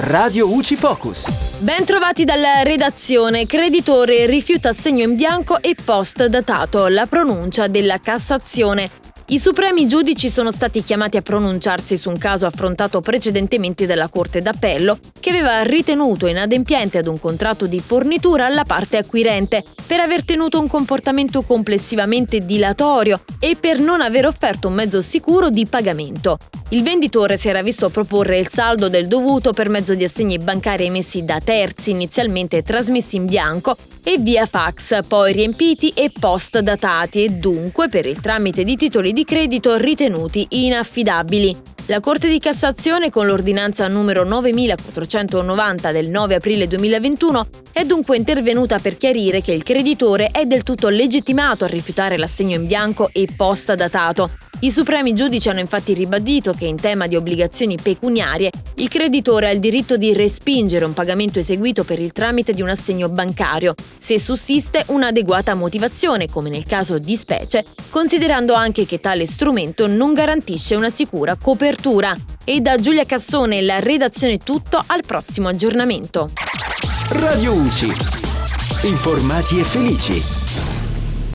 Radio UCI Focus. Ben trovati dalla redazione. Creditore rifiuta assegno in bianco e post datato. La pronuncia della Cassazione. I supremi giudici sono stati chiamati a pronunciarsi su un caso affrontato precedentemente dalla Corte d'Appello, che aveva ritenuto inadempiente ad un contratto di fornitura alla parte acquirente per aver tenuto un comportamento complessivamente dilatorio e per non aver offerto un mezzo sicuro di pagamento. Il venditore si era visto proporre il saldo del dovuto per mezzo di assegni bancari emessi da terzi, inizialmente trasmessi in bianco, e via fax, poi riempiti e post datati e dunque per il tramite di titoli di credito ritenuti inaffidabili. La Corte di Cassazione, con l'ordinanza numero 9490 del 9 aprile 2021, è dunque intervenuta per chiarire che il creditore è del tutto legittimato a rifiutare l'assegno in bianco e posta datato. I supremi giudici hanno infatti ribadito che in tema di obbligazioni pecuniarie il creditore ha il diritto di respingere un pagamento eseguito per il tramite di un assegno bancario, se sussiste un'adeguata motivazione, come nel caso di specie, considerando anche che tale strumento non garantisce una sicura copertura. E da Giulia Cassone la redazione è tutto al prossimo aggiornamento. Radio UCI. Informati e felici.